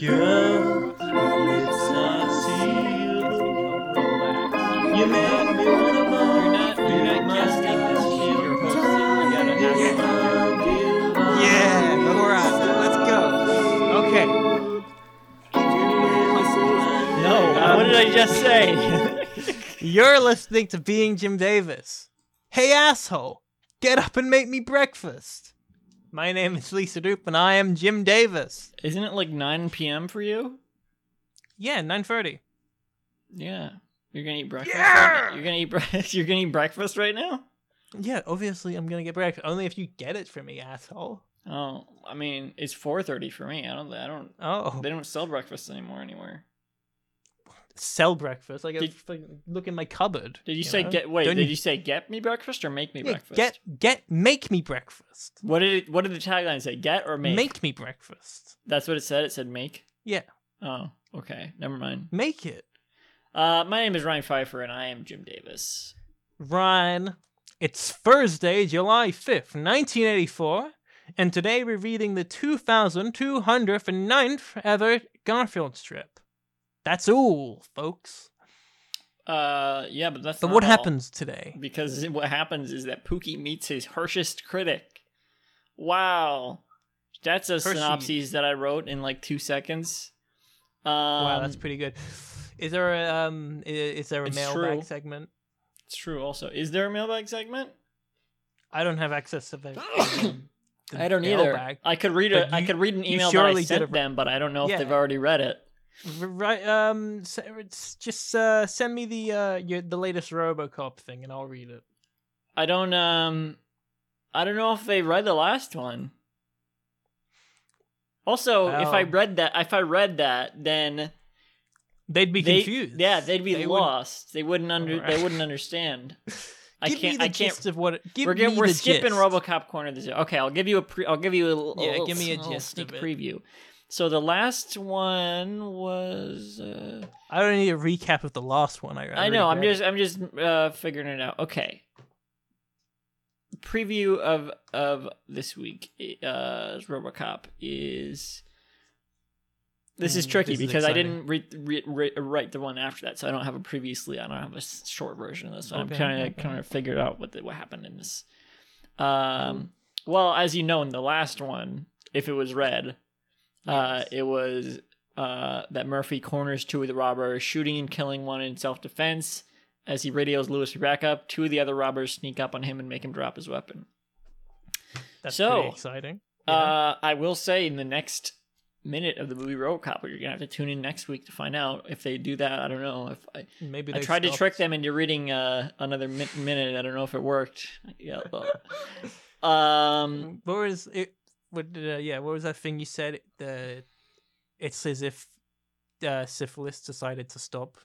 Yeah, let's go. Okay. No, what did I just say? You're listening to Being Jim Davis. Hey, asshole, get up and make me breakfast. My name is Lisa Doop, and I am Jim Davis. Isn't it like 9 p.m. for you? Yeah, 9.30. Yeah. You're gonna eat breakfast. Right? You're gonna eat. Bre- you're gonna eat breakfast right now. Yeah, obviously I'm gonna get breakfast. Only if you get it for me, asshole. Oh, I mean, it's 4:30 for me. I don't. I don't. Oh, They don't sell breakfast anymore anywhere. Sell breakfast. Like, Did- fucking look in my cupboard. Did you, say know? get? Wait, Don't did you- you say get me breakfast or make me Yeah, breakfast? get get make me breakfast. What did it? What did the tagline say? Get or make? Make me breakfast. That's what it said. It said make. Yeah, Oh, okay. Never mind. make it. Uh, my name is Ryan Pfeiffer, and I am Jim Davis. Ryan, it's Thursday, July 5th, 1984, and today we're reading the 2209th ever Garfield strip. That's all, folks. Uh, yeah, but that's. But what all. happens today? Because what happens is that Pookie meets his harshest critic. Wow, that's a Hershey. synopsis that I wrote in like two seconds. Um, wow, that's pretty good. Is there a um is there a mailbag true. segment? It's true. Also, is there a mailbag segment? I don't have access to um, I don't either. I could read a. But I could read an email that I sent them, but I don't know if Yeah. they've already read it. Right, um, s- it's just uh, send me the uh, your, the latest RoboCop thing, and I'll read it. I don't. Um, I don't know if they read the last one. Also, if I Oh. read that, if I read that, then They'd be they, confused. yeah, they'd be They wouldn't- lost. They wouldn't under. Alright. They wouldn't understand. I Give can't. me the I can't. gist of what. It, give we're me we're the skipping gist. RoboCop corner. This okay. I'll give you a. Pre, I'll give you a. little- Yeah, little- give me a gist sneak preview. So the last one was. Uh, I don't need a recap of the last one. I, I know. I'm just. I'm just uh, figuring it out. Okay. Preview of of this week. Uh, RoboCop is. This is Mm, tricky this is because I didn't re- re- re- write the one after that, so I don't have a previously. I don't have a short version of this. I'm Okay, trying to okay. kind of figure out what the, what happened in this. Um. Well, as you know, in the last one, if it was red, uh, Yes. it was uh, that Murphy corners two of the robbers, shooting and killing one in self defense. As he radios Lewis back up, two of the other robbers sneak up on him and make him drop his weapon. That's so, pretty exciting. Yeah. Uh, I will say in the next minute of the movie RoboCop, you're gonna have to tune in next week to find out if they do that. I don't know if I. Maybe I tried to trick them into reading uh, another mi- minute. I don't know if it worked. Yeah. Well, um. What was it? What did, uh, yeah? What was that thing you said? The it's as if uh, syphilis decided to stop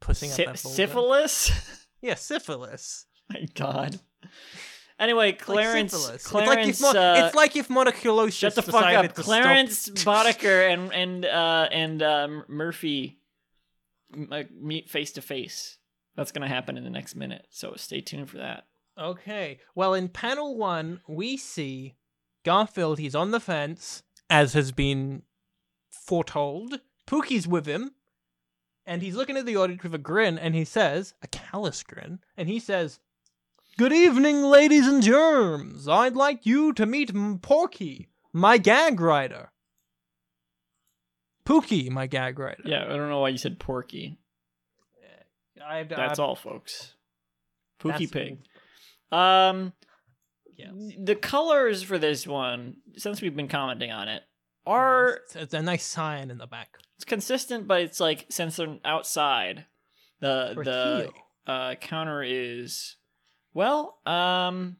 pussing sy- out that syphilis. Yeah, syphilis. My God. Anyway, Clarence. syphilis. Clarence. It's like if, mo- uh, it's like if monoculosis shut the fuck up. Clarence. Boddicker and and uh, and uh, Murphy m- uh, meet face to face. That's gonna happen in the next minute. So stay tuned for that. Okay. Well, in panel one, we see Garfield. He's on the fence, as has been foretold. Pookie's with him, and he's looking at the audience with a grin, and he says, a callous grin, and he says, Good evening, ladies and germs. I'd like you to meet Porky, my gag writer. Pookie, my gag writer. Yeah, I don't know why you said Porky. I, That's I- all, folks. Pookie Pig. Um, Yes. the colors for this one, since we've been commenting on it, are It's, it's a nice sign in the back. it's consistent, but it's like since they're outside, the For the uh, counter is well, um,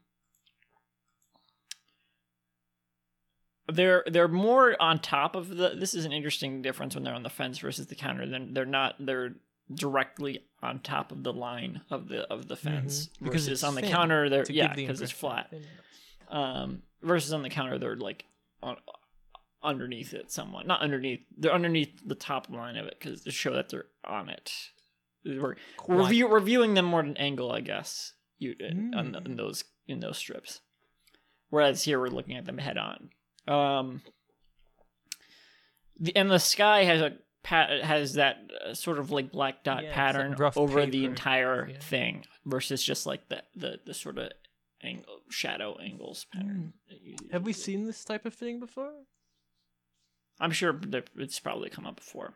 they're they're more on top of the. This is an interesting difference when they're on the fence versus the counter. Then they're not. They're directly on top of the line of the of the fence Mhm. Because versus it's on the counter. They're yeah give the because it's flat. Um, versus on the counter they're like on underneath it somewhat not underneath they're underneath the top line of it because to show that they're on it we're review, reviewing them more at an angle i guess you in, on the- Mm. in those in those strips whereas here we're looking at them head on um the, and the sky has a pat has that uh, sort of like black dot Yeah, pattern like over the entire Yeah. thing versus just like the the, the sort of angle, shadow angles pattern. that you- Hmm. Have we seen this type of thing before? I'm sure it's probably come up before.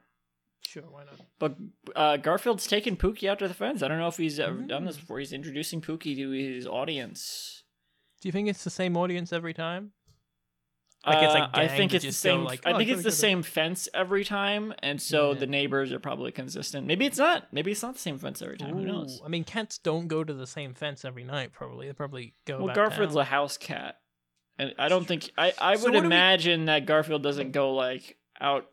Sure, why not? But uh, Garfield's taking Pookie out to the fence. I don't know if he's ever done Mm. this before. He's introducing Pookie to his audience. Do you think it's the same audience every time? Like it's a Uh, I think it's the same. like, I "Oh, think it's the go to-" same fence every time, and so Yeah. the neighbors are probably consistent. Maybe it's not. Maybe it's not the same fence every time. Who knows? I mean, cats don't go to the same fence every night. Probably they probably go. Well, Garfield's town. a house cat, and I don't think I. I So would do we- imagine that Garfield doesn't go like out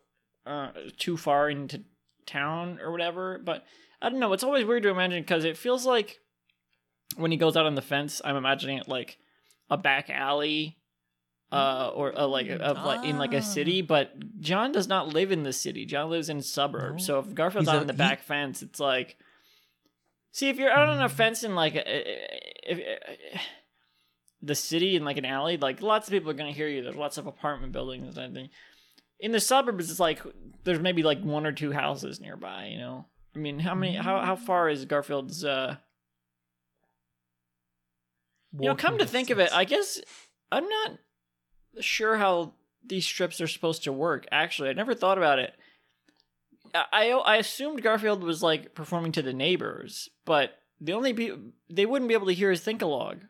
uh, too far into town or whatever. But I don't know. It's always weird to imagine because it feels like when he goes out on the fence, I'm imagining it like a back alley. Uh, or uh, like of like in like a city, but John does not live in the city. John lives in suburbs. So if Garfield's He's out a- on the he- back fence, it's like, see, if you're out on a Mm. fence in like a, if, the city in like an alley, like lots of people are gonna hear you. There's lots of apartment buildings and everything. In the suburbs, it's like there's maybe like one or two houses nearby. You know, I mean, how many? How how far is Garfield's? uh You know, come to think of it. I guess I'm not sure how these strips are supposed to work. Actually, I never thought about it. I I, assumed Garfield was like performing to the neighbors, but the only people they wouldn't be able to hear his think-along.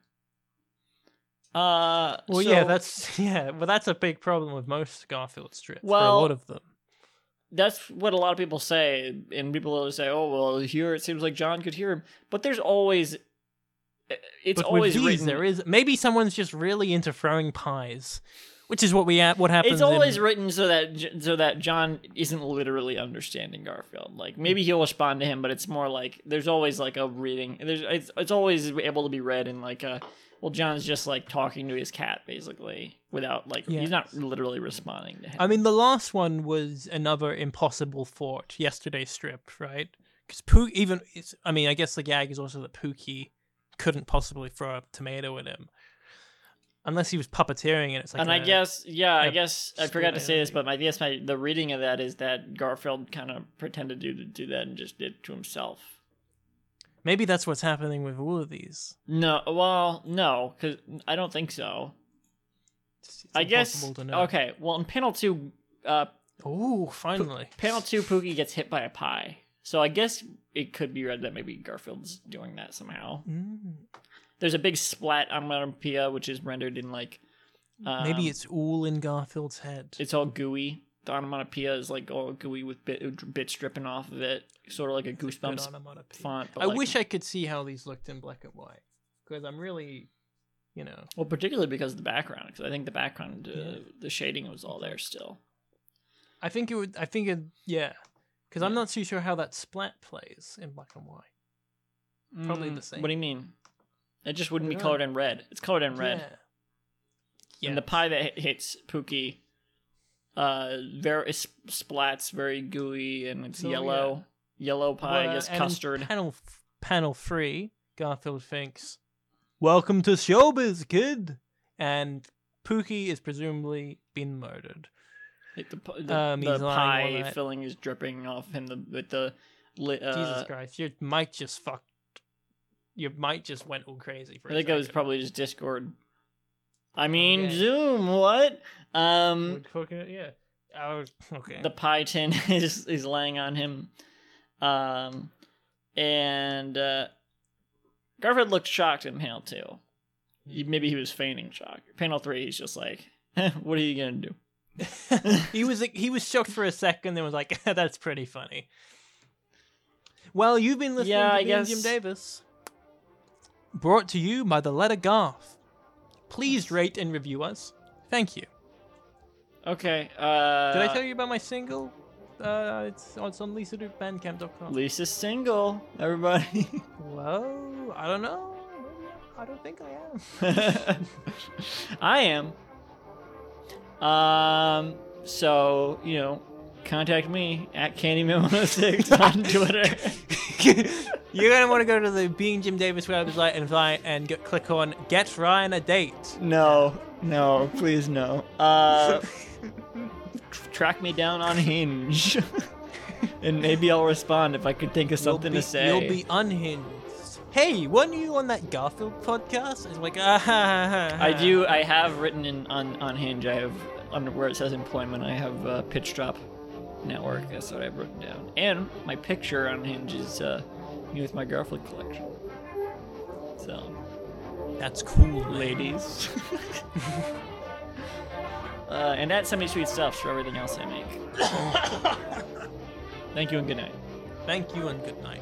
Uh, Well, yeah, that's yeah. Well, that's a big problem with most Garfield strips. for a lot of them. that's what a lot of people say, and people always say, "Oh, well, here it seems like John could hear him," but there's always. It's but always with these, written. there is maybe someone's just really into throwing pies, which is what we ha- what happens. it's always in, written so that so that John isn't literally understanding Garfield. Like maybe he'll respond to him, but it's more like there's always like a reading. There's it's, it's always able to be read in like a well, John's just like talking to his cat basically without like he's not literally responding to him. I mean, the last one was another impossible fort. Yesterday's strip, right? Because Pooh even it's, I mean, I guess the gag is also that Pookie couldn't possibly throw a tomato at him, unless he was puppeteering it. It's like and I a- guess yeah, I guess I forgot to say this, but my guess my the reading of that is that Garfield kind of pretended to do that and just did it to himself. maybe that's what's happening with all of these. No, well, no, because I don't think so. It's- it's I guess to know. okay. Well, in panel two, uh, Oh, finally. panel two, Pookie gets hit by a pie. So I guess it could be read that maybe Garfield's doing that somehow. Mm. There's a big splat on onomatopoeia, which is rendered in like um, Maybe it's all in Garfield's head. it's all gooey. The onomatopoeia is like all gooey with bit, bits dripping off of it, sort of like a Good Goosebumps onomatopoeia. font. I like- wish I could see how these looked in black and white because I'm really, you know, well, particularly because of the background, because I think the background, uh, Yeah. the shading was all there still. I think it would. I think it. Yeah, because I'm not too sure how that splat plays in black and white. Probably the same. Mm, What do you mean? It just wouldn't be Yeah. colored in red. It's colored in red. Yeah. Yeah. And the pie that hit- hits Pookie, uh, very s- splats, very gooey, and it's Oh, yellow. Yellow pie, I guess and in custard. Panel f- panel three. Garfield thinks, "Welcome to showbiz, kid," and Pookie is presumably been murdered. Like the, the, Um, the pie filling is dripping off him the, with the li- uh, Jesus Christ, your mic just fucked. Your mic just went all crazy for I think it was probably just Discord. I mean Okay. Zoom. What? Um, fucking- yeah. Oh, okay. the pie tin is is laying on him, um, and uh, Garfield looked shocked in panel two. He- Maybe he was feigning shock. Panel three, he's just like, "What are you gonna do?" he was he was shocked for a second, then was like, "That's pretty funny." Well, you've been listening Yeah, to I me and Jim Davis, brought to you by the letter Garth. Please rate and review us. Thank you. Okay. Uh, Did I tell you about my single? Uh, it's, it's on lisadukebandcamp.com. Lisa's single. Everybody. Well, I don't know. I don't think I am. I am. Um. So you know, contact me at Candyman106 on Twitter. You're gonna want to go to the Being Jim Davis website and find and get, click on Get Ryan a Date. no, no, please no. Uh. track me down on Hinge, and maybe I'll respond if I could think of something be, to say. You'll be unhinged. Hey, weren't you on that Garfield podcast? It's like, ah, ha, ha, ha, I do. I have written in on on Hinge. I have under where it says employment. I have uh, Pitch Drop Network. That's what I've written down. And my picture on Hinge is uh, me with my Garfield collection. So, That's cool, ladies. uh, and that's semi sweet stuff for everything else I make. Thank you and good night. Thank you and good night.